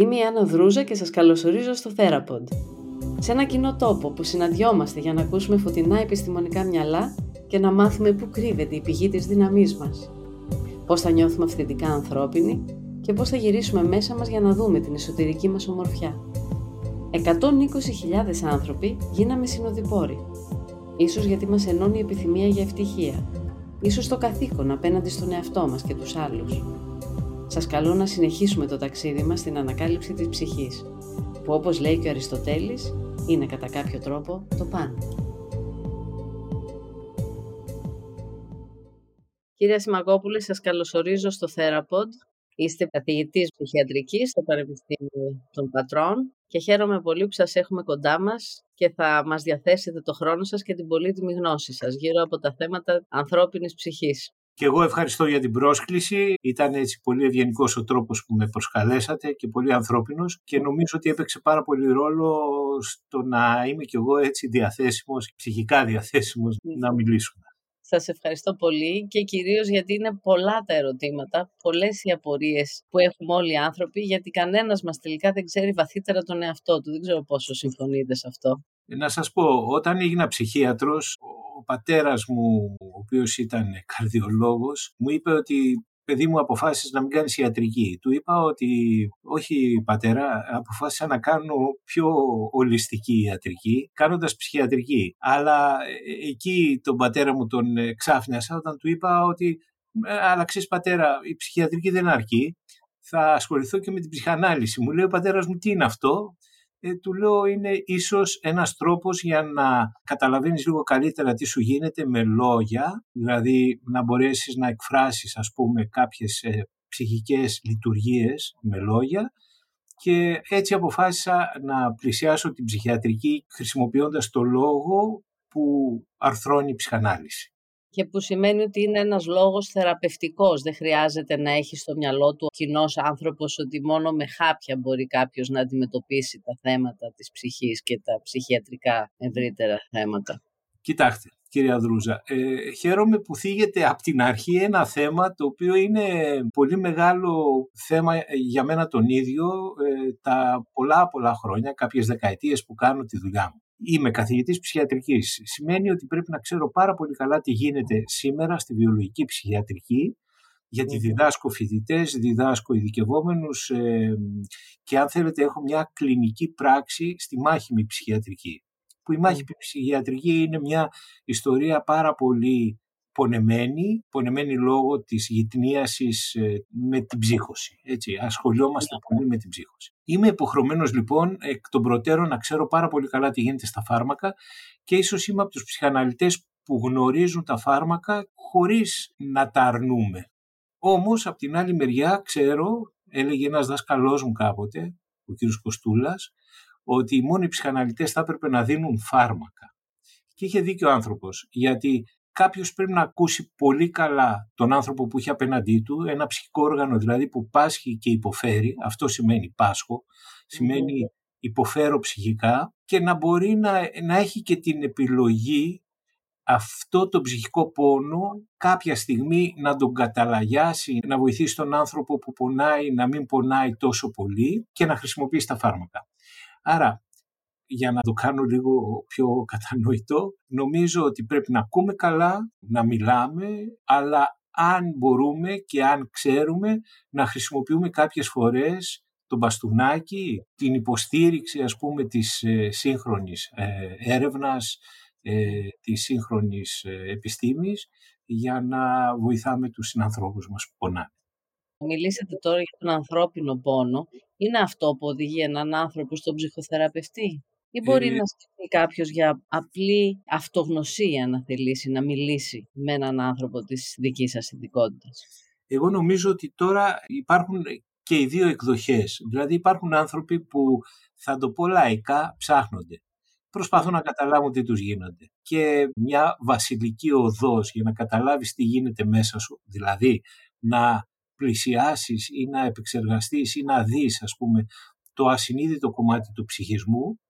Είμαι η Άννα Δρούζα και σας καλωσορίζω στο Therapod. Σε ένα κοινό τόπο που συναντιόμαστε για να ακούσουμε φωτεινά επιστημονικά μυαλά και να μάθουμε πού κρύβεται η πηγή της δύναμής μας. Πώς θα νιώθουμε αυθεντικά ανθρώπινοι και πώς θα γυρίσουμε μέσα μας για να δούμε την εσωτερική μας ομορφιά. 120.000 άνθρωποι γίναμε συνοδοιπόροι. Ίσως γιατί μας ενώνει η επιθυμία για ευτυχία. Ίσως το καθήκον απέναντι στον εαυτό μας και τους άλλους. Σας καλώ να συνεχίσουμε το ταξίδι μας στην ανακάλυψη της ψυχής, που όπως λέει και ο Αριστοτέλης, είναι κατά κάποιο τρόπο το παν. Κύριε Σιμακόπουλη, σας καλωσορίζω στο Therapod. Είστε καθηγητής ψυχιατρικής στο Πανεπιστήμιο των Πατρών και χαίρομαι πολύ που σας έχουμε κοντά μας και θα μας διαθέσετε το χρόνο σας και την πολύτιμη γνώση σας γύρω από τα θέματα ανθρώπινης ψυχής. Και εγώ ευχαριστώ για την πρόσκληση. Ήταν έτσι πολύ ευγενικός ο τρόπος που με προσκαλέσατε και πολύ ανθρώπινος και νομίζω ότι έπαιξε πάρα πολύ ρόλο στο να είμαι κι εγώ έτσι διαθέσιμος, ψυχικά διαθέσιμος να μιλήσουμε. Σας ευχαριστώ πολύ και κυρίως γιατί είναι πολλά τα ερωτήματα, πολλές οι απορίες που έχουμε όλοι οι άνθρωποι, γιατί κανένας μας τελικά δεν ξέρει βαθύτερα τον εαυτό του. Δεν ξέρω πόσο συμφωνείτε σε αυτό. Να σας πω, όταν έγινα ψυχίατρος, ο πατέρας μου, ο οποίος ήταν καρδιολόγος, μου είπε ότι παιδί μου αποφάσισες να μην κάνεις ιατρική. Του είπα ότι όχι πατέρα, αποφάσισα να κάνω πιο ολιστική ιατρική, κάνοντας ψυχιατρική. Αλλά ε, εκεί τον πατέρα μου τον ξάφνιασα όταν του είπα ότι «Ε, αλλά ξέρεις πατέρα, η ψυχιατρική δεν αρκεί, θα ασχοληθώ και με την ψυχανάλυση. Μου λέει ο πατέρας μου τι είναι αυτό, ε, του λέω είναι ίσως ένας τρόπος για να καταλαβαίνεις λίγο καλύτερα τι σου γίνεται με λόγια, δηλαδή να μπορέσεις να εκφράσεις ας πούμε κάποιες ε, ψυχικές λειτουργίες με λόγια και έτσι αποφάσισα να πλησιάσω την ψυχιατρική χρησιμοποιώντας το λόγο που αρθρώνει η ψυχανάλυση και που σημαίνει ότι είναι ένας λόγος θεραπευτικός. Δεν χρειάζεται να έχει στο μυαλό του ο κοινός άνθρωπος ότι μόνο με χάπια μπορεί κάποιος να αντιμετωπίσει τα θέματα της ψυχής και τα ψυχιατρικά ευρύτερα θέματα. Κοιτάξτε, κύριε Δρούζα, ε, χαίρομαι που θίγεται από την αρχή ένα θέμα το οποίο είναι πολύ μεγάλο θέμα για μένα τον ίδιο ε, τα πολλά πολλά χρόνια, κάποιες δεκαετίες που κάνω τη δουλειά μου είμαι καθηγητής ψυχιατρικής. Σημαίνει ότι πρέπει να ξέρω πάρα πολύ καλά τι γίνεται σήμερα στη βιολογική ψυχιατρική, γιατί διδάσκω φοιτητές, διδάσκω ειδικευόμενους ε, και αν θέλετε έχω μια κλινική πράξη στη μάχημη ψυχιατρική. Που η μάχημη ψυχιατρική είναι μια ιστορία πάρα πολύ πονεμένη, πονεμένη λόγω της γυτνίασης ε, με την ψύχωση. Έτσι, ασχολιόμαστε ναι. πολύ με την ψύχωση. Είμαι υποχρεωμένος λοιπόν εκ των προτέρων να ξέρω πάρα πολύ καλά τι γίνεται στα φάρμακα και ίσως είμαι από τους ψυχαναλυτές που γνωρίζουν τα φάρμακα χωρίς να τα αρνούμε. Όμως, από την άλλη μεριά, ξέρω, έλεγε ένας δάσκαλός μου κάποτε, ο κ. Κοστούλας, ότι μόνο οι ψυχαναλυτές θα έπρεπε να δίνουν φάρμακα. Και είχε δίκιο ο άνθρωπος, γιατί κάποιος πρέπει να ακούσει πολύ καλά τον άνθρωπο που έχει απέναντί του, ένα ψυχικό όργανο δηλαδή που πάσχει και υποφέρει, αυτό σημαίνει πάσχο, σημαίνει υποφέρω ψυχικά και να μπορεί να, να έχει και την επιλογή αυτό το ψυχικό πόνο κάποια στιγμή να τον καταλαγιάσει, να βοηθήσει τον άνθρωπο που πονάει να μην πονάει τόσο πολύ και να χρησιμοποιήσει τα φάρμακα. Άρα για να το κάνω λίγο πιο κατανοητό, νομίζω ότι πρέπει να ακούμε καλά, να μιλάμε, αλλά αν μπορούμε και αν ξέρουμε να χρησιμοποιούμε κάποιες φορές το μπαστούνάκι, την υποστήριξη ας πούμε της ε, σύγχρονης ε, έρευνας, ε, της σύγχρονης ε, επιστήμης για να βοηθάμε τους συνανθρώπους μας που πονάνε. Μιλήσατε τώρα για τον ανθρώπινο πόνο. Είναι αυτό που οδηγεί έναν άνθρωπο στον ψυχοθεραπευτή; Ή μπορεί ε, να σκεφτεί κάποιος για απλή αυτογνωσία να θελήσει να μιλήσει με έναν άνθρωπο της δικής σας ειδικότητας; Εγώ νομίζω ότι τώρα υπάρχουν και οι δύο εκδοχές. Δηλαδή υπάρχουν άνθρωποι που θα το πω λαϊκά ψάχνονται. Προσπαθούν να καταλάβουν τι τους γίνονται. Και μια βασιλική οδός για να καταλάβεις τι γίνεται μέσα σου, δηλαδή να πλησιάσεις ή να επεξεργαστείς ή να δεις ας πούμε το ασυνείδητο κομμάτι του ψυχισμού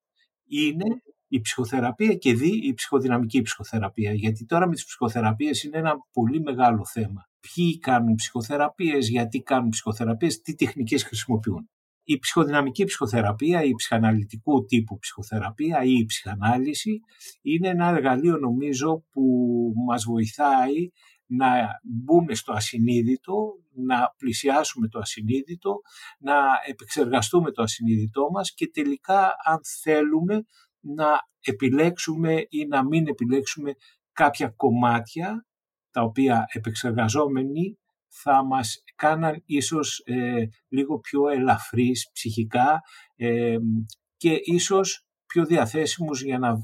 είναι η ψυχοθεραπεία και δι η ψυχοδυναμική ψυχοθεραπεία. Γιατί τώρα με τις ψυχοθεραπείες είναι ένα πολύ μεγάλο θέμα. Ποιοι κάνουν ψυχοθεραπείες, γιατί κάνουν ψυχοθεραπείες, τι τεχνικές χρησιμοποιούν. Η ψυχοδυναμική ψυχοθεραπεία, η ψυχαναλυτικού τύπου ψυχοθεραπεία ή η ψυχανάλυση είναι ένα εργαλείο νομίζω που μας βοηθάει να μπούμε στο ασυνείδητο, να πλησιάσουμε το ασυνείδητο, να επεξεργαστούμε το ασυνείδητό μας και τελικά αν θέλουμε να επιλέξουμε ή να μην επιλέξουμε κάποια κομμάτια τα οποία επεξεργαζόμενοι θα μας κάναν ίσως ε, λίγο πιο ελαφρύς ψυχικά ε, και ίσως πιο διαθέσιμους για να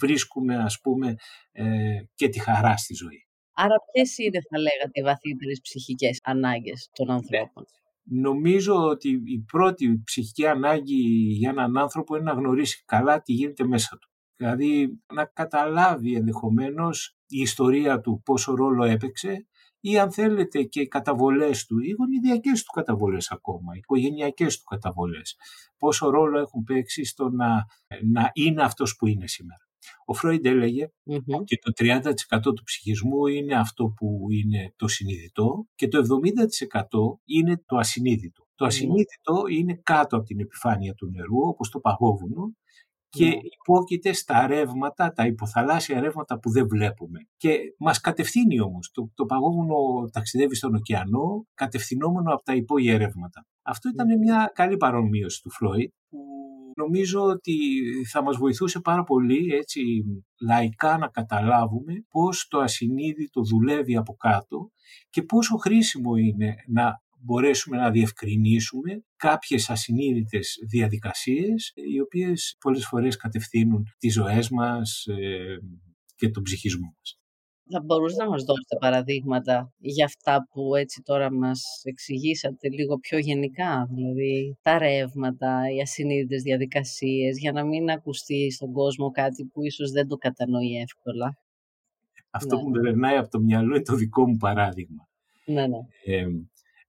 βρίσκουμε ας πούμε ε, και τη χαρά στη ζωή. Άρα ποιες είναι θα λέγατε οι βαθύτερες ψυχικές ανάγκες των ναι. ανθρώπων; Νομίζω ότι η πρώτη ψυχική ανάγκη για έναν άνθρωπο είναι να γνωρίσει καλά τι γίνεται μέσα του. Δηλαδή να καταλάβει ενδεχομένως η ιστορία του πόσο ρόλο έπαιξε ή αν θέλετε και οι καταβολές του, οι γονιδιακές του καταβολές ακόμα, οι οικογενειακές του καταβολές, πόσο ρόλο έχουν παίξει στο να, να είναι αυτός που είναι σήμερα. Ο Φρόιντ έλεγε ότι το 30% του ψυχισμού είναι αυτό που είναι το συνειδητό και το 70% είναι το ασυνείδητο. Το ασυνείδητο είναι κάτω από την επιφάνεια του νερού, όπως το παγόβουνο, και ναι. υπόκειται στα ρεύματα, τα υποθαλάσσια ρεύματα που δεν βλέπουμε. Και μας κατευθύνει όμως. Το, το παγόβουνο ταξιδεύει στον ωκεανό, κατευθυνόμενο από τα υπόγεια ρεύματα. Αυτό ήταν ναι. μια καλή παρομοίωση του Φρόιτ, που νομίζω ότι θα μας βοηθούσε πάρα πολύ έτσι λαϊκά να καταλάβουμε πώς το ασυνείδητο δουλεύει από κάτω και πόσο χρήσιμο είναι να μπορέσουμε να διευκρινίσουμε κάποιες ασυνείδητες διαδικασίες οι οποίες πολλές φορές κατευθύνουν τις ζωές μας ε, και τον ψυχισμό μας. Θα μπορούσατε να μας δώσετε παραδείγματα για αυτά που έτσι τώρα μας εξηγήσατε λίγο πιο γενικά, δηλαδή τα ρεύματα, οι ασυνείδητες διαδικασίες, για να μην ακουστεί στον κόσμο κάτι που ίσως δεν το κατανοεί εύκολα. Αυτό ναι. που με περνάει από το μυαλό είναι το δικό μου παράδειγμα. Ναι, ναι. Ε,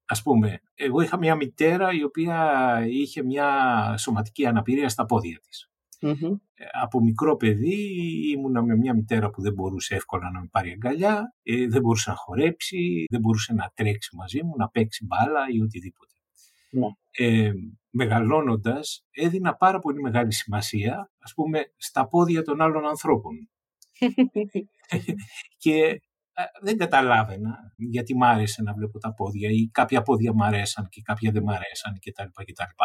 Ας πούμε, εγώ είχα μια μητέρα η οποία είχε μια σωματική αναπηρία στα πόδια της. Ε, από μικρό παιδί ήμουνα με μια μητέρα που δεν μπορούσε εύκολα να με πάρει αγκαλιά, ε, δεν μπορούσε να χορέψει, δεν μπορούσε να τρέξει μαζί μου, να παίξει μπάλα ή οτιδήποτε. Ναι. Ε, μεγαλώνοντας έδινα πάρα πολύ μεγάλη σημασία ας πούμε στα πόδια των άλλων ανθρώπων. και δεν καταλάβαινα γιατί μ' άρεσε να βλέπω τα πόδια ή κάποια πόδια μ' αρέσαν και κάποια δεν μ' αρέσαν κτλ. κτλ.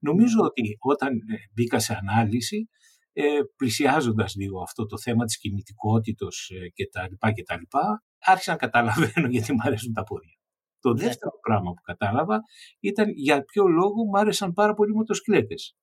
Νομίζω ότι όταν ε, μπήκα σε ανάλυση, ε, πλησιάζοντας λίγο αυτό το θέμα της κινητικότητος ε, κτλ. κτλ άρχισα να καταλαβαίνω γιατί μ' αρέσουν τα πόδια. Το ναι. δεύτερο πράγμα που κατάλαβα ήταν για ποιο λόγο μ' άρεσαν πάρα πολύ μοτοσκλέτες.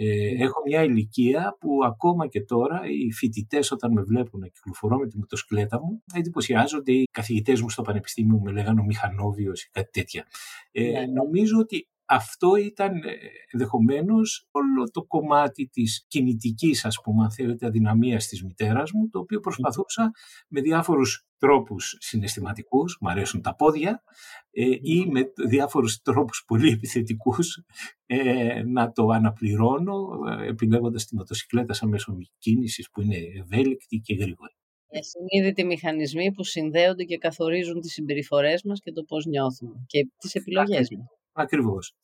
Ε, έχω μια ηλικία που ακόμα και τώρα οι φοιτητές όταν με βλέπουν να κυκλοφορώ με τη μοτοσκλέτα μου εντυπωσιάζονται. Οι καθηγητές μου στο πανεπιστήμιο με λέγανε ο Μηχανόβιο ή κάτι τέτοια. Ε, ναι, ναι. νομίζω ότι αυτό ήταν ε, ενδεχομένως όλο το κομμάτι της κινητικής, ας πούμε, αν θέλετε, αδυναμίας της μητέρας μου, το οποίο προσπαθούσα με διάφορους τρόπους συναισθηματικούς, μου αρέσουν τα πόδια, ε, ή με διάφορους τρόπους πολύ επιθετικούς ε, να το αναπληρώνω, επιλέγοντας τη μοτοσυκλέτα σαν μέσο κίνησης που είναι ευέλικτη και γρήγορη. Οι συνείδητοι μηχανισμοί που συνδέονται και καθορίζουν τις συμπεριφορές μας και το πώς νιώθουμε και τις επιλογές μας. Ακριβώς.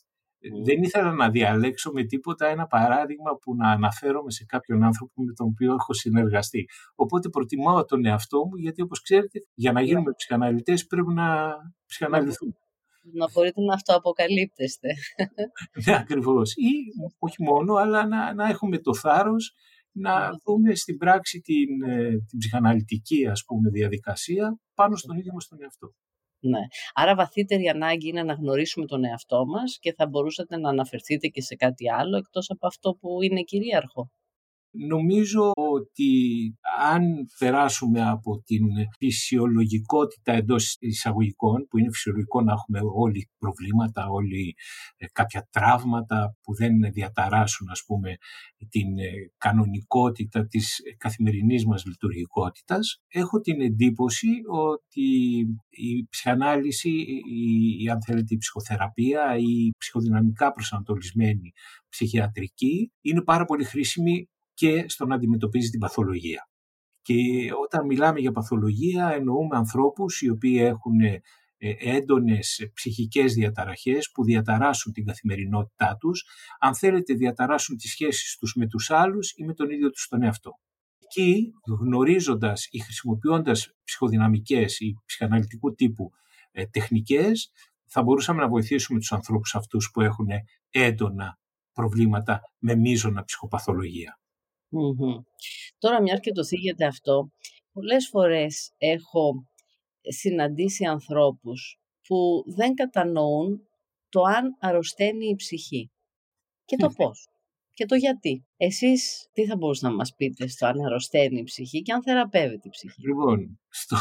Δεν ήθελα να διαλέξω με τίποτα ένα παράδειγμα που να αναφέρομαι σε κάποιον άνθρωπο με τον οποίο έχω συνεργαστεί. Οπότε προτιμάω τον εαυτό μου γιατί όπως ξέρετε για να γίνουμε yeah. ψυχαναλυτές πρέπει να ψυχαναλυθούμε. Να μπορείτε να αυτοαποκαλύπτεστε. ναι, ακριβώς. Ή όχι μόνο, αλλά να, να έχουμε το θάρρος να δούμε στην πράξη την, ε, την ψυχαναλυτική ας πούμε, διαδικασία πάνω στον ίδιο μας τον εαυτό. Ναι. Άρα βαθύτερη ανάγκη είναι να γνωρίσουμε τον εαυτό μας και θα μπορούσατε να αναφερθείτε και σε κάτι άλλο εκτός από αυτό που είναι κυρίαρχο. Νομίζω ότι αν περάσουμε από την φυσιολογικότητα εντός εισαγωγικών, που είναι φυσιολογικό να έχουμε όλοι προβλήματα, όλοι ε, κάποια τραύματα που δεν διαταράσσουν ας πούμε την ε, κανονικότητα της καθημερινής μας λειτουργικότητας, έχω την εντύπωση ότι η ψυχανάλυση, η, αν θέλετε η ψυχοθεραπεία, η ψυχοδυναμικά προσανατολισμένη ψυχιατρική είναι πάρα πολύ χρήσιμη και στο να αντιμετωπίζει την παθολογία. Και όταν μιλάμε για παθολογία εννοούμε ανθρώπους οι οποίοι έχουν ε, έντονες ψυχικές διαταραχές που διαταράσσουν την καθημερινότητά τους, αν θέλετε διαταράσσουν τις σχέσεις τους με τους άλλους ή με τον ίδιο τους τον εαυτό. Εκεί γνωρίζοντας ή χρησιμοποιώντας ψυχοδυναμικές ή ψυχαναλυτικού τύπου ε, τεχνικές θα μπορούσαμε να βοηθήσουμε τους ανθρώπους αυτούς που έχουν έντονα προβλήματα με μείζωνα Τώρα μια και το θίγεται αυτό, πολλές φορές έχω συναντήσει ανθρώπους που δεν κατανοούν το αν αρρωσταίνει η ψυχή και το πώς και το γιατί. Εσείς τι θα μπορούσατε να μας πείτε στο αν αρρωσταίνει η ψυχή και αν θεραπεύεται η ψυχή; Λοιπόν, στο,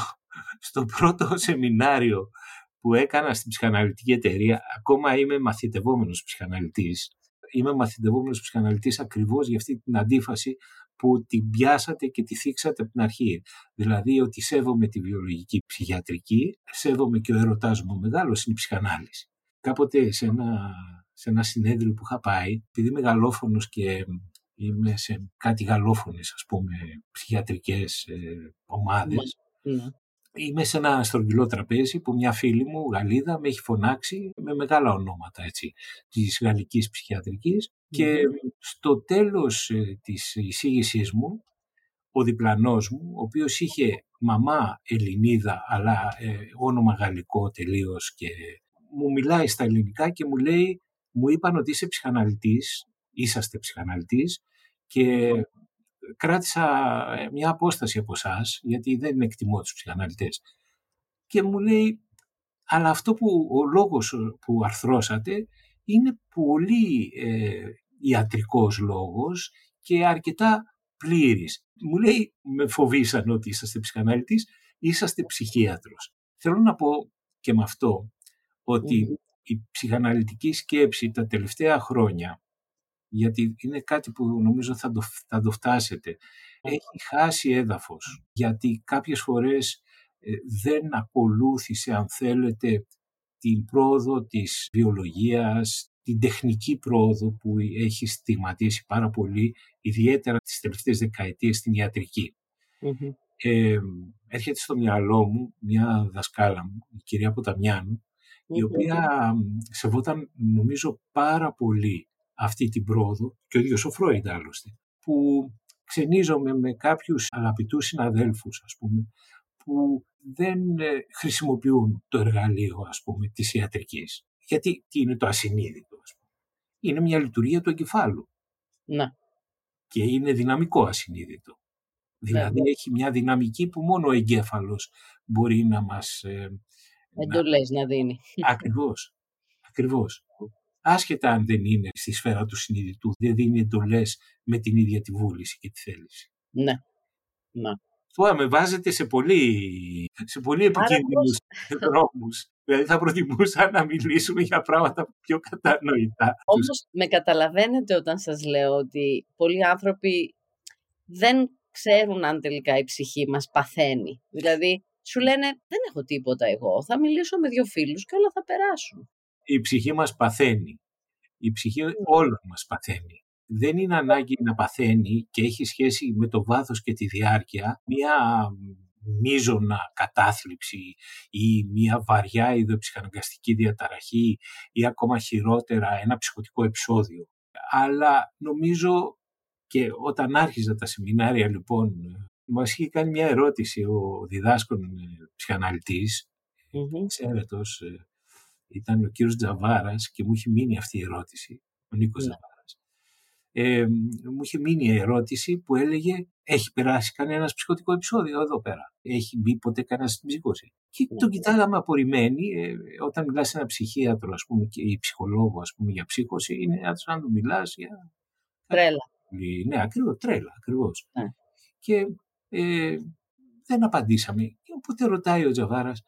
στο πρώτο σεμινάριο που έκανα στην ψυχαναλυτική εταιρεία, ακόμα είμαι μαθητευόμενος ψυχαναλυτής. Είμαι μαθητευόμενος ψυχαναλυτής ακριβώς για αυτή την αντίφαση που την πιάσατε και τη θίξατε από την αρχή. Δηλαδή ότι σέβομαι τη βιολογική ψυχιατρική, σέβομαι και ο ερωτάς μου μεγάλος είναι η ψυχανάλυση. Κάποτε σε ένα, σε ένα συνέδριο που είχα πάει, επειδή είμαι γαλλόφωνος και είμαι σε κάτι γαλλόφωνες ας πούμε ψυχιατρικές ε, ομάδες, ναι είμαι σε ένα στρογγυλό τραπέζι που μια φίλη μου, Γαλλίδα, με έχει φωνάξει με μεγάλα ονόματα έτσι, της γαλλικής και στο τέλος ε, της εισήγησής μου, ο διπλανός μου, ο οποίος είχε μαμά Ελληνίδα αλλά ε, όνομα γαλλικό τελείως και μου μιλάει στα ελληνικά και μου λέει μου είπαν ότι είσαι ψυχαναλυτής, είσαστε ψυχαναλυτής και κράτησα ε, μια απόσταση από εσάς, γιατί δεν εκτιμώ τους ψυχαναλυτές. Και μου λέει, αλλά αυτό που ο λόγος που αρθρώσατε είναι πολύ ε, ιατρικός λόγος και αρκετά πλήρης. Μου λέει, με φοβήσαν ότι είσαστε ψυχαναλυτής, είσαστε ψυχίατρος. Θέλω να πω και με αυτό ότι η ψυχαναλυτική σκέψη τα τελευταία χρόνια γιατί είναι κάτι που νομίζω θα το, θα το φτάσετε. Έχει χάσει έδαφος, γιατί κάποιες φορές ε, δεν ακολούθησε, αν θέλετε, την πρόοδο της βιολογίας, την τεχνική πρόοδο που έχει στιγματίσει πάρα πολύ, ιδιαίτερα τις τελευταίες δεκαετίες στην ιατρικη Ε, έρχεται στο μυαλό μου μια δασκάλα μου, η κυρία η οποία σεβόταν νομίζω πάρα πολύ αυτή την πρόοδο και ο ίδιος ο Φρόιντ άλλωστε, που ξενίζομαι με κάποιους αγαπητούς συναδέλφους ας πούμε, που δεν ε, χρησιμοποιούν το εργαλείο ας πούμε της ιατρικής. Γιατί τι είναι το ασυνείδητο ας πούμε. Είναι μια λειτουργία του εγκεφάλου. Να. Και είναι δυναμικό ασυνείδητο. Δηλαδή ναι. έχει μια δυναμική που μόνο ο εγκέφαλος μπορεί να μας... Ε, Εντολές να, να δίνει. Ακριβώς. Ακριβώς άσχετα αν δεν είναι στη σφαίρα του συνειδητού, δεν δίνει εντολές με την ίδια τη βούληση και τη θέληση. Ναι. ναι. Τώρα με βάζετε σε πολύ, σε πολύ επικίνδυνους δρόμους. Δηλαδή θα προτιμούσα να μιλήσουμε για πράγματα πιο κατανοητά. Όμως με καταλαβαίνετε όταν σας λέω ότι πολλοί άνθρωποι δεν ξέρουν αν τελικά η ψυχή μας παθαίνει. Δηλαδή σου λένε δεν έχω τίποτα εγώ, θα μιλήσω με δύο φίλους και όλα θα περάσουν η ψυχή μας παθαίνει. Η ψυχή όλων μας παθαίνει. Δεν είναι ανάγκη να παθαίνει και έχει σχέση με το βάθος και τη διάρκεια μια μίζωνα κατάθλιψη ή μια βαριά ιδεοψυχαναγκαστική διαταραχή ή ακόμα χειρότερα ένα ψυχοτικό επεισόδιο. Αλλά νομίζω και όταν άρχιζα τα σεμινάρια λοιπόν μας είχε κάνει μια ερώτηση ο διδάσκων ψυχαναλυτής, mm-hmm ήταν ο κύριος Τζαβάρας και μου είχε μείνει αυτή η ερώτηση, ο Νίκος ναι. Τζαβάρας. Ε, μου είχε μείνει η ερώτηση που έλεγε έχει περάσει κανένας ψυχοτικό επεισόδιο εδώ πέρα; Έχει μπει ποτέ κανένας στην ψυχώση. Και ναι. τον κοιτάγαμε απορριμμένοι. Ε, όταν μιλάς σε ένα ψυχίατρο ας πούμε, και ή ψυχολόγο ας πούμε, για ψύχωση, είναι σαν να του μιλάς για. Τρέλα. Ναι, ακριβώς, τρέλα, ακριβώς. Ναι. Και ε, δεν απαντήσαμε. οπότε ρωτάει ο Τζαβάρας,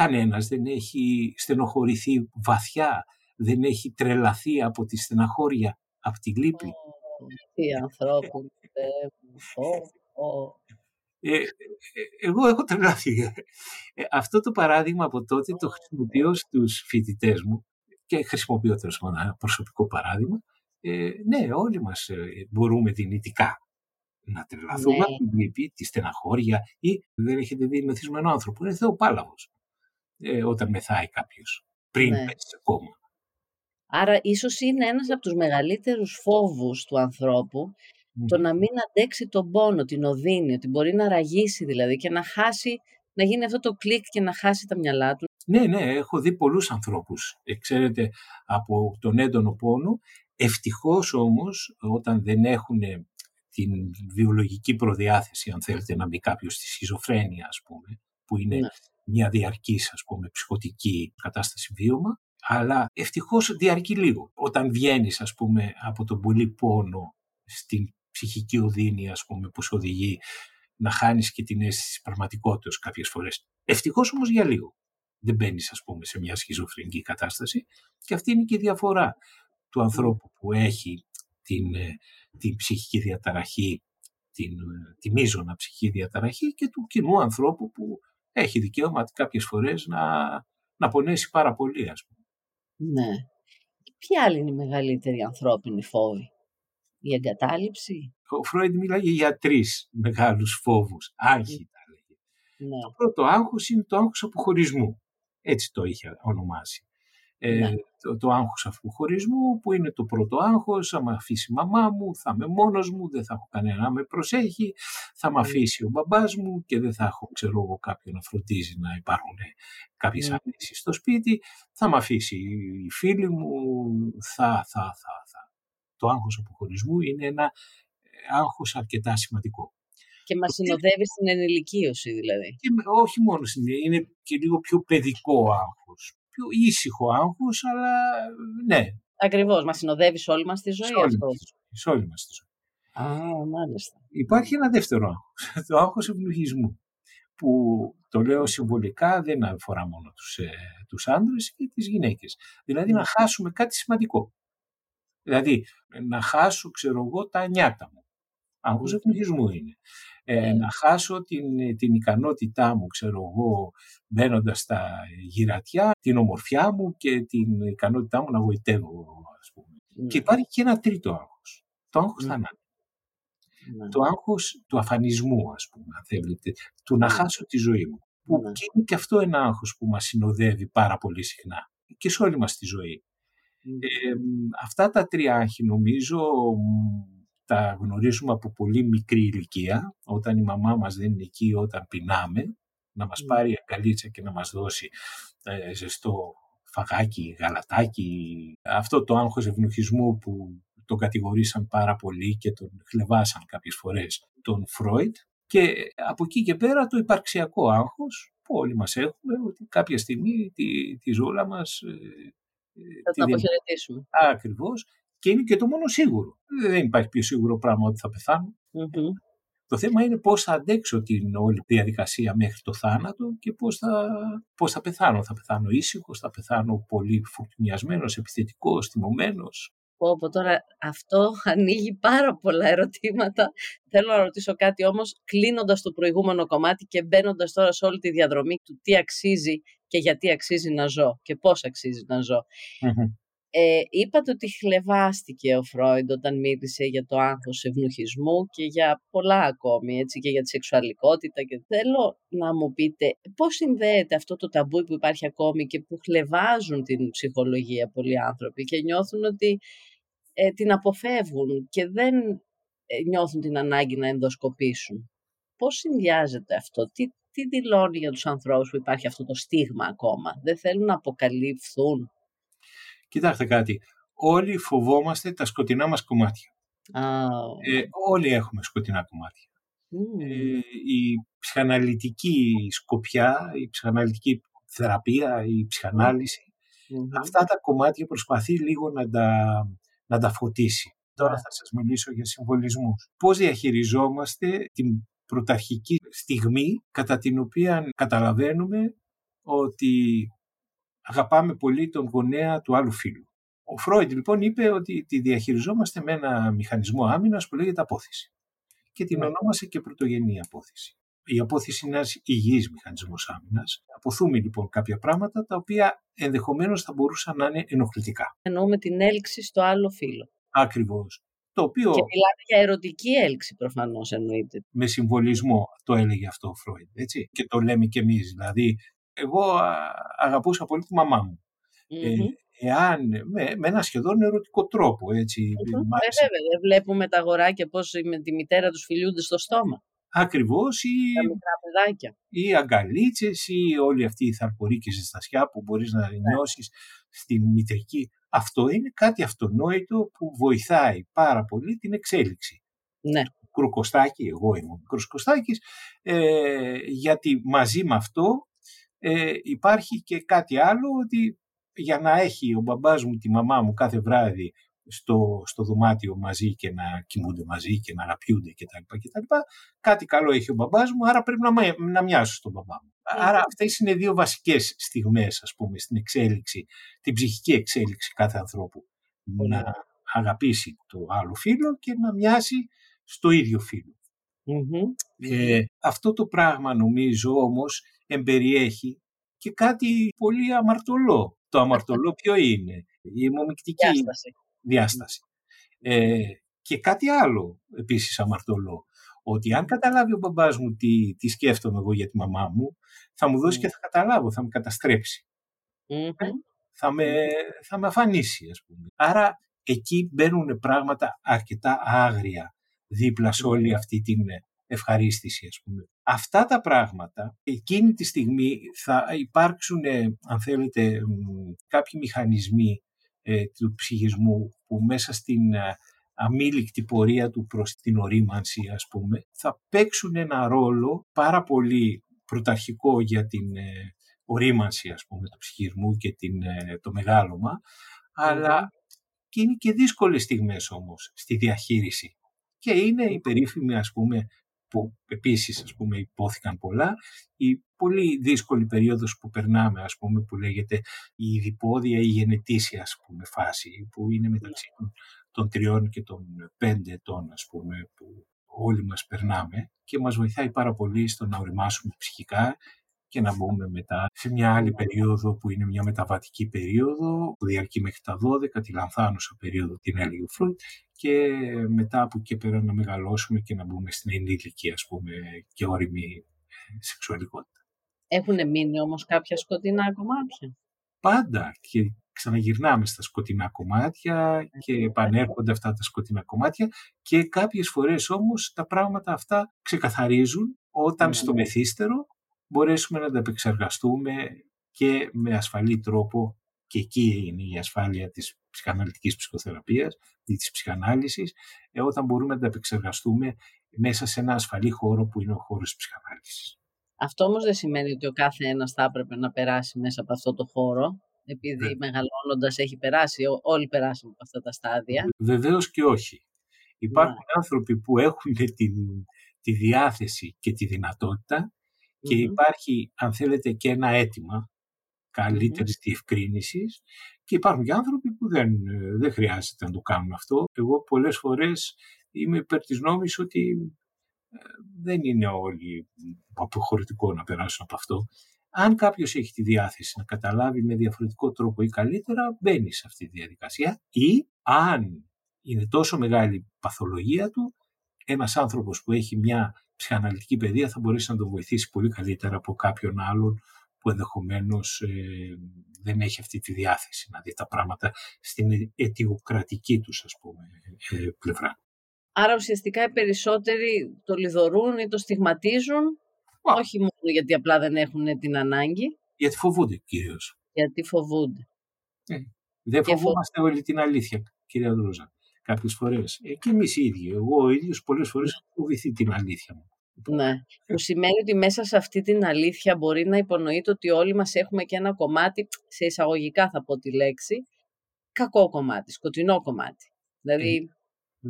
Κανένας δεν έχει στενοχωρηθεί βαθιά, δεν έχει τρελαθεί από τη στεναχώρια, από τη λύπη. Τι ανθρώπους, ε, ε, εγώ έχω τρελαθεί. Ε, αυτό το παράδειγμα από τότε το χρησιμοποιώ στους φοιτητές μου και χρησιμοποιώ τέλος ένα προσωπικό παράδειγμα. Ε, ναι, όλοι μας μπορούμε δυνητικά να τρελαθούμε ναι. από την λύπη, τη στεναχώρια ή δεν έχετε δει μεθυσμένο άνθρωπο. Είναι θεοπάλαβος ε, όταν μεθάει κάποιος, πριν ναι. πέσει ακόμα. Άρα ίσως είναι ένας από τους μεγαλύτερους φόβους του ανθρώπου το να μην αντέξει τον πόνο, την οδύνη, ότι μπορεί να ραγίσει δηλαδή και να χάσει, να γίνει αυτό το κλικ και να χάσει τα μυαλά του. Ναι, ναι, έχω δει πολλούς ανθρώπους, ε, ξέρετε, από τον έντονο πόνο. Ευτυχώς όμως, όταν δεν έχουν την βιολογική προδιάθεση, αν θέλετε, να μπει κάποιος στη σχιζοφρένεια, ας πούμε, που είναι ναι. Μια διαρκής, ας πούμε, ψυχοτική κατάσταση βίωμα, αλλά ευτυχώς διαρκεί λίγο. Όταν βγαίνεις, ας πούμε, από τον πολύ πόνο στην ψυχική οδύνη, ας πούμε, που σου οδηγεί να χάνεις και την αίσθηση της πραγματικότητας κάποιες φορές. Ευτυχώς όμως για λίγο. Δεν μπαίνεις, ας πούμε, σε μια σχιζοφρενική κατάσταση και αυτή είναι και η διαφορά του ανθρώπου που έχει την, ε, την ψυχική διαταραχή, την, ε, τη μείζωνα ψυχική διαταραχή και του κοινού ανθρώπου που έχει δικαίωμα κάποιες φορές να, να πονέσει πάρα πολύ, ας πούμε. Ναι. Ποια άλλη είναι η μεγαλύτερη ανθρώπινη φόβη η εγκατάλειψη; Ο Φρόιντ μίλαγε για τρεις μεγάλους φόβους. Άγχη τα έλεγε. Ναι. Το πρώτο άγχος είναι το άγχος αποχωρισμού. Έτσι το είχε ονομάσει. Ε, ναι. το, το άγχος αποχωρισμού που είναι το πρώτο άγχος, θα με αφήσει η μαμά μου, θα είμαι μόνος μου, δεν θα έχω κανένα να με προσέχει, θα με αφήσει ο μπαμπάς μου και δεν θα έχω ξέρω εγώ κάποιον να φροντίζει να υπάρχουν κάποιες mm. στο σπίτι, θα με αφήσει η φίλη μου, θα, θα, θα, θα το άγχος αποχωρισμού είναι ένα ε, άγχος αρκετά σημαντικό. Και μας συνοδεύει στην ενηλικίωση δηλαδή. Και, όχι μόνο στην είναι και λίγο πιο παιδικό άγχος. Πιο ήσυχο άγχος, αλλά ναι. Ακριβώς, μας συνοδεύεις σε όλη μας τη ζωή σε αυτό. Σε όλη μας τη ζωή. Α, μάλιστα. Υπάρχει ένα δεύτερο άγχος, το άγχος ευλογισμού, που το λέω συμβολικά δεν αφορά μόνο τους, ε, τους άντρες και τις γυναίκες. Δηλαδή να ναι. χάσουμε κάτι σημαντικό. Δηλαδή, να χάσω, ξέρω εγώ, τα νιάτα μου. Άγχος εθνικισμού είναι. Ε, ναι. να χάσω την, την ικανότητά μου, ξέρω εγώ, μπαίνοντας στα γυρατιά, την ομορφιά μου και την ικανότητά μου να βοητεύω, ας πούμε. Ναι. Και υπάρχει και ένα τρίτο άγχος. Το άγχος ναι. θανάτου. Ναι. Το άγχος του αφανισμού, ας πούμε, αν θέλετε, του να χάσω τη ζωή μου. Που και είναι και αυτό ένα άγχος που μας συνοδεύει πάρα πολύ συχνά και σε όλη μας τη ζωή. Ε, αυτά τα τρία άγχη νομίζω τα γνωρίζουμε από πολύ μικρή ηλικία, όταν η μαμά μας δεν είναι εκεί, όταν πεινάμε, να μας πάρει αγκαλίτσα και να μας δώσει ε, ζεστό φαγάκι, γαλατάκι. Αυτό το άγχος ευνοχισμού που τον κατηγορήσαν πάρα πολύ και τον χλεβάσαν κάποιες φορές τον Φρόιτ και από εκεί και πέρα το υπαρξιακό άγχος που όλοι μας έχουμε ότι κάποια στιγμή τη, τη ζούλα μας ε, θα το αποχαιρετήσουμε. Ακριβώς. Και είναι και το μόνο σίγουρο. Δεν υπάρχει πιο σίγουρο πράγμα ότι θα πεθάνω. Το θέμα είναι πώς θα αντέξω την όλη διαδικασία μέχρι το θάνατο και πώς θα, πώς θα πεθάνω. Θα πεθάνω ήσυχος, θα πεθάνω πολύ φουρτουνιασμένος, επιθετικός, θυμωμένος. Πω, τώρα αυτό ανοίγει πάρα πολλά ερωτήματα. Θέλω να ρωτήσω κάτι όμως, κλείνοντας το προηγούμενο κομμάτι και μπαίνοντας τώρα σε όλη τη διαδρομή του τι αξίζει και γιατί αξίζει να ζω και πώς αξίζει να ζω. Ε, είπατε ότι χλεβάστηκε ο Φρόιντ όταν μίλησε για το άγχος ευνοχισμού και για πολλά ακόμη, έτσι, και για τη σεξουαλικότητα. Και θέλω να μου πείτε πώς συνδέεται αυτό το ταμπούι που υπάρχει ακόμη και που χλεβάζουν την ψυχολογία πολλοί άνθρωποι και νιώθουν ότι ε, την αποφεύγουν και δεν ε, νιώθουν την ανάγκη να ενδοσκοπήσουν. Πώς συνδυάζεται αυτό, τι, τι δηλώνει για τους ανθρώπους που υπάρχει αυτό το στίγμα ακόμα; Δεν θέλουν να αποκαλύφθουν. Κοιτάξτε κάτι. Όλοι φοβόμαστε τα σκοτεινά μας κομμάτια. Ε, όλοι έχουμε σκοτεινά κομμάτια. Ε, η ψυχαναλυτική σκοπιά, η ψυχαναλυτική θεραπεία, η ψυχαναλυση αυτά τα κομμάτια προσπαθεί λίγο να τα, να τα φωτίσει. Τώρα θα σας μιλήσω για συμβολισμούς. Πώς διαχειριζόμαστε την πρωταρχική στιγμή κατά την οποία καταλαβαίνουμε ότι αγαπάμε πολύ τον γονέα του άλλου φίλου. Ο Φρόιντ λοιπόν είπε ότι τη διαχειριζόμαστε με ένα μηχανισμό άμυνας που λέγεται απόθεση και την ναι. ονόμασε και πρωτογενή απόθεση. Η απόθεση είναι ένας υγιής μηχανισμός άμυνας. Αποθούμε λοιπόν κάποια πράγματα τα οποία ενδεχομένως θα μπορούσαν να είναι ενοχλητικά. Εννοούμε την έλξη στο άλλο φύλλο. Ακριβώς. Το οποίο... Και μιλάμε για ερωτική έλξη προφανώς εννοείται. Με συμβολισμό το έλεγε αυτό ο Φρόιντ, έτσι. Και το λέμε κι εμείς, δηλαδή Εγώ αγαπούσα πολύ τη μαμά μου. Ε, εάν, με, με ένα σχεδόν ερωτικό τρόπο, έτσι. Ε, βέβαια, δεν βλέπουμε τα αγοράκια πώς με τη μητέρα τους φιλιούνται στο στόμα. Ακριβώς ή, τα μικρά παιδάκια. ή αγκαλίτσες ή όλοι αυτοί οι θαρποροί ζεστασιά που μπορείς να ναι. νιώσεις στην μητρική. Αυτό είναι κάτι αυτονόητο που βοηθάει πάρα πολύ την εξέλιξη. Ναι. Κρουκοστάκι, εγώ είμαι ο μικρός Κωστάκης, ε, γιατί μαζί με αυτό ε, υπάρχει και κάτι άλλο ότι για να έχει ο μπαμπάς μου τη μαμά μου κάθε βράδυ στο, στο δωμάτιο μαζί και να κοιμούνται μαζί και να αγαπιούνται κτλ. κτλ. Κάτι καλό έχει ο μπαμπάς μου, άρα πρέπει να, να μοιάσω στον μπαμπά μου. Άρα αυτές είναι δύο βασικές στιγμές, ας πούμε, στην εξέλιξη, την ψυχική εξέλιξη κάθε ανθρώπου. Να αγαπήσει το άλλο φίλο και να μοιάσει στο ίδιο Ε, αυτό το πράγμα νομίζω όμως εμπεριέχει και κάτι πολύ αμαρτωλό. Το αμαρτωλό ποιο είναι, η αιμομικτική διάσταση. διάσταση. Ε, και κάτι άλλο επίσης αμαρτωλό, ότι αν καταλάβει ο μπαμπάς μου τι, τι σκέφτομαι εγώ για τη μαμά μου, θα μου δώσει και θα καταλάβω, θα με καταστρεψει ε, θα, με, θα με αφανίσει, ας πούμε. Άρα εκεί μπαίνουν πράγματα αρκετά άγρια δίπλα σε όλη αυτή την ευχαρίστηση, ας πούμε. Αυτά τα πράγματα, εκείνη τη στιγμή θα υπάρξουν, αν θέλετε, κάποιοι μηχανισμοί ε, του ψυχισμού που μέσα στην ε, αμήλικτη πορεία του προς την ορίμανση, ας πούμε, θα παίξουν ένα ρόλο πάρα πολύ πρωταρχικό για την ε, ορίμανση, ας πούμε, του ψυχισμού και την, ε, το μεγαλωμα αλλά και είναι και δύσκολες στιγμές όμως στη διαχείριση. Και είναι η περίφημη, ας πούμε, που επίσης ας πούμε υπόθηκαν πολλά, η πολύ δύσκολη περίοδος που περνάμε ας πούμε που λέγεται η διπόδια ή η γενετήσια ας πούμε φάση που είναι μεταξύ των, των τριών και των πέντε ετών ας πούμε που όλοι μας περνάμε και μας βοηθάει πάρα πολύ στο να οριμάσουμε ψυχικά και να μπούμε μετά σε μια άλλη περίοδο που είναι μια μεταβατική περίοδο που διαρκεί μέχρι τα 12, τη λανθάνουσα περίοδο την έλεγε ο Φρούτ και μετά από εκεί πέρα να μεγαλώσουμε και να μπούμε στην ενήλικη ας πούμε και όρημη σεξουαλικότητα. Έχουν μείνει όμως κάποια σκοτεινά κομμάτια; Πάντα και ξαναγυρνάμε στα σκοτεινά κομμάτια και επανέρχονται αυτά τα σκοτεινά κομμάτια και κάποιες φορές όμως τα πράγματα αυτά ξεκαθαρίζουν όταν ναι. στο μεθύστερο μπορέσουμε να τα επεξεργαστούμε και με ασφαλή τρόπο και εκεί είναι η ασφάλεια της ψυχαναλυτικής ψυχοθεραπείας ή της ψυχανάλυσης, ε, όταν μπορούμε να τα επεξεργαστούμε μέσα σε ένα ασφαλή χώρο που είναι ο χώρος της ψυχανάλυσης. Αυτό όμως δεν σημαίνει ότι ο κάθε ένας θα έπρεπε να περάσει μέσα από αυτό το χώρο, επειδή ναι. μεγαλώνοντας έχει περάσει, όλοι περάσαμε από αυτά τα στάδια. Βεβαίως και όχι. Υπάρχουν ναι. άνθρωποι που έχουν την, τη διάθεση και τη δυνατότητα και υπάρχει, αν θέλετε, και ένα αίτημα καλύτερης mm-hmm. διευκρίνησης και υπάρχουν και άνθρωποι που δεν, ε, δεν χρειάζεται να το κάνουν αυτό. Εγώ πολλές φορές είμαι υπέρ της νόμης ότι ε, δεν είναι όλοι αποχωρητικό να περάσουν από αυτό. Αν κάποιος έχει τη διάθεση να καταλάβει με διαφορετικό τρόπο ή καλύτερα, μπαίνει σε αυτή τη διαδικασία. Ή αν είναι τόσο μεγάλη η παθολογία του, ένας άνθρωπος που έχει μια ψυχαναλυτική παιδεία θα μπορέσει να τον βοηθήσει πολύ καλύτερα από κάποιον άλλον που ενδεχομένως ε, δεν έχει αυτή τη διάθεση να δει τα πράγματα στην αιτιοκρατική τους ας πούμε ε, πλευρά. Άρα ουσιαστικά οι περισσότεροι το λιδωρούν ή το στιγματίζουν όχι μόνο γιατί απλά δεν έχουν την ανάγκη. Γιατί φοβούνται κυρίως. Γιατί φοβούνται. Ε, δεν φοβόμαστε όλοι την αλήθεια κυρία Δρούζα κάποιες φορές. Ε, και εμείς οι ίδιοι. Εγώ ο ίδιος πολλές φορές έχω φοβηθεί την αλήθεια μου. Ναι. Που σημαίνει ότι μέσα σε αυτή την αλήθεια μπορεί να υπονοείται ότι όλοι μας έχουμε και ένα κομμάτι, σε εισαγωγικά θα πω τη λέξη, κακό κομμάτι, σκοτεινό κομμάτι. Δηλαδή, ε,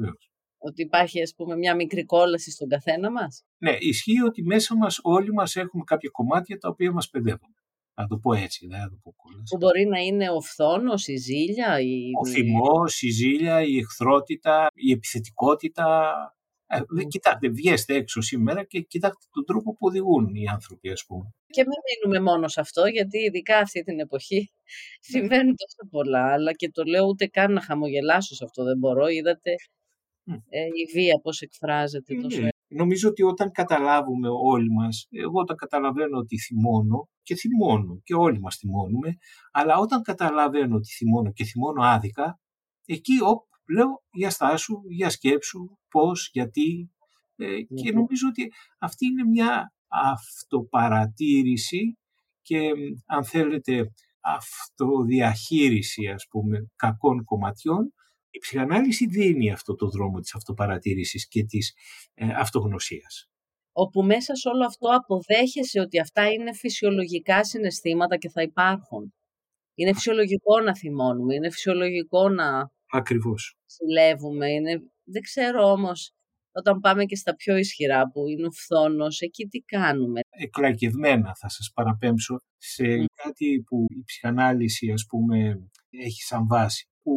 ότι υπάρχει ας πούμε μια μικρή κόλαση στον καθένα μας. Ναι, ισχύει ότι μέσα μας όλοι μας έχουμε κάποια κομμάτια τα οποία μας παιδεύουν. Να το πω έτσι, δεν θα το πω Που μπορεί να είναι ο φθόνος, η ζήλια, η... Ο θυμός, η ζήλια, η εχθρότητα, η επιθετικότητα. Ε, κοιτάξτε, βγέστε έξω σήμερα και κοιτάξτε τον τρόπο που οδηγούν οι άνθρωποι, ας πούμε. Και μην μείνουμε μόνο σε αυτό, γιατί ειδικά αυτή την εποχή ναι. συμβαίνουν τόσο πολλά, αλλά και το λέω ούτε καν να χαμογελάσω σε αυτό δεν μπορώ. Είδατε ε, η βία πώς εκφράζεται τόσο. Νομίζω ότι όταν καταλάβουμε όλοι μας, εγώ όταν καταλαβαίνω ότι θυμώνω και θυμώνω και όλοι μας θυμώνουμε, αλλά όταν καταλαβαίνω ότι θυμώνω και θυμώνω άδικα, εκεί οπ, λέω για στάσου, για σκέψου, πώς, γιατί ε, και νομίζω ότι αυτή είναι μια αυτοπαρατήρηση και αν θέλετε αυτοδιαχείριση ας πούμε κακών κομματιών η ψυχανάλυση δίνει αυτό το δρόμο της αυτοπαρατήρησης και της ε, αυτογνωσίας. Όπου μέσα σε όλο αυτό αποδέχεσαι ότι αυτά είναι φυσιολογικά συναισθήματα και θα υπάρχουν. Είναι φυσιολογικό να θυμώνουμε, είναι φυσιολογικό να Ακριβώς. συλλεύουμε. Είναι... Δεν ξέρω όμως, όταν πάμε και στα πιο ισχυρά που είναι ο φθόνος, εκεί τι κάνουμε. Εκλακευμένα θα σας παραπέμψω σε κάτι που η ψυχανάλυση ας πούμε έχει σαν βάση που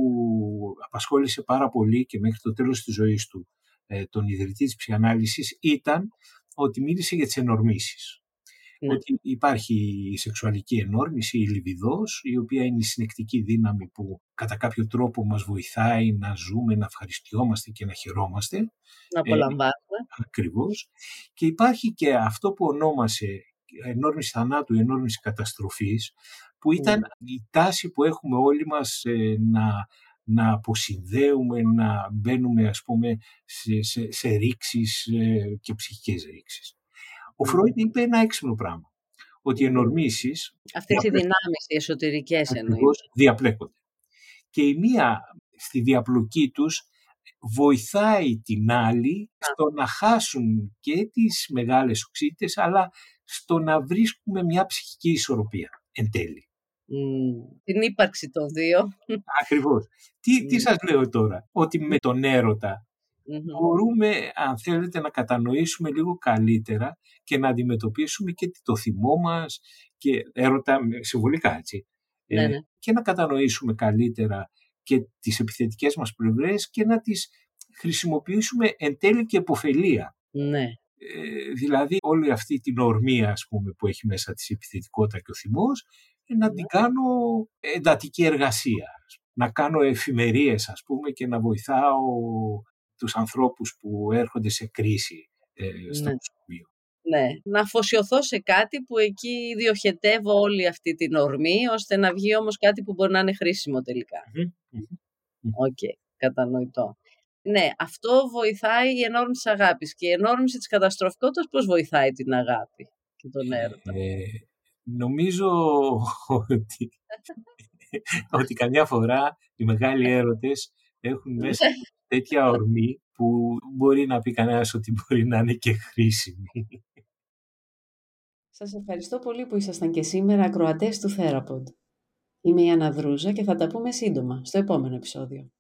απασχόλησε πάρα πολύ και μέχρι το τέλος της ζωής του ε, τον ιδρυτή της ψυχανάλυσης ήταν ότι μίλησε για τις ενορμήσεις. Ναι. Ότι υπάρχει η σεξουαλική ενόρμηση, η λιβιδός, η οποία είναι η συνεκτική δύναμη που κατά κάποιο τρόπο μας βοηθάει να ζούμε, να ευχαριστιόμαστε και να χαιρόμαστε. Να ε, απολαμβάνουμε. Ε, ακριβώς. Και υπάρχει και αυτό που ονόμασε ενόρμηση θανάτου, ενόρμηση καταστροφής, που ήταν ναι. η τάση που έχουμε όλοι μας ε, να, να αποσυνδέουμε, να μπαίνουμε ας πούμε σε, σε, σε ρήξεις ε, και ψυχικές ρήξεις. Ο Φρόιντ είπε ένα έξυπνο πράγμα, ότι οι ενορμήσεις... Αυτές οι δυνάμεις, οι εσωτερικές εννοείς. Διαπλέκονται. Και η μία στη διαπλοκή τους βοηθάει την άλλη στο να χάσουν και τις μεγάλες οξύτητες αλλά στο να βρίσκουμε μια ψυχική ισορροπία εν τέλει την ύπαρξη των δύο. Ακριβώς. Τι, τι σας λέω τώρα, ότι με τον έρωτα μπορούμε, αν θέλετε, να κατανοήσουμε λίγο καλύτερα και να αντιμετωπίσουμε και το θυμό μας και έρωτα συμβολικά, έτσι. Ε, ναι, ναι. και να κατανοήσουμε καλύτερα και τις επιθετικές μας πλευρές και να τις χρησιμοποιήσουμε εν τέλει και εποφελία. Ναι. Ε, δηλαδή όλη αυτή την ορμία ας πούμε, που έχει μέσα της επιθετικότητα και ο θυμός να την κάνω εντατική εργασία. Να κάνω εφημερίες ας πούμε και να βοηθάω τους ανθρώπους που έρχονται σε κρίση ε, στο ναι. Ναι, να αφοσιωθώ σε κάτι που εκεί διοχετεύω όλη αυτή την ορμή, ώστε να βγει όμως κάτι που μπορεί να είναι χρήσιμο τελικά. OK, okay, κατανοητό. Ναι, αυτό βοηθάει η ενόρμηση της αγάπης και η ενόρμηση της καταστροφικότητας πώς βοηθάει την αγάπη και τον έρωτα; Ε, νομίζω ότι, ότι καμιά φορά οι μεγάλοι έρωτες έχουν μέσα τέτοια ορμή που μπορεί να πει κανένας ότι μπορεί να είναι και χρήσιμη. Σας ευχαριστώ πολύ που ήσασταν και σήμερα ακροατές του Θέραποντ. Είμαι η Αναδρούζα και θα τα πούμε σύντομα στο επόμενο επεισόδιο.